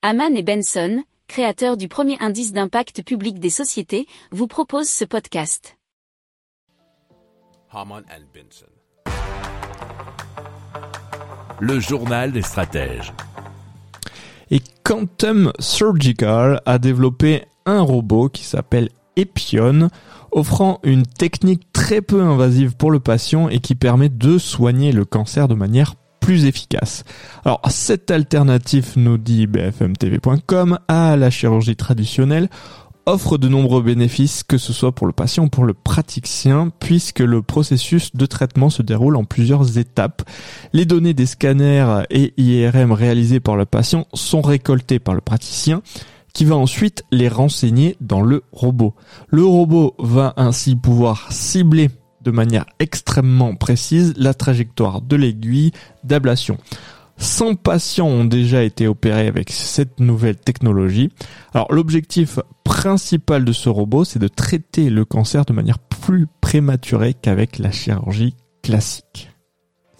Haman et Benson, créateurs du premier indice d'impact public des sociétés, vous proposent ce podcast. Haman and Benson. Le journal des stratèges. Et Quantum Surgical a développé un robot qui s'appelle Epion, offrant une technique très peu invasive pour le patient et qui permet de soigner le cancer de manière efficace. Alors cette alternative, nous dit bfmtv.com, à la chirurgie traditionnelle offre de nombreux bénéfices, que ce soit pour le patient ou pour le praticien, puisque le processus de traitement se déroule en plusieurs étapes. Les données des scanners et IRM réalisés par le patient sont récoltées par le praticien, qui va ensuite les renseigner dans le robot. Le robot va ainsi pouvoir cibler de manière extrêmement précise la trajectoire de l'aiguille d'ablation. 100 patients ont déjà été opérés avec cette nouvelle technologie. Alors l'objectif principal de ce robot, c'est de traiter le cancer de manière plus prématurée qu'avec la chirurgie classique.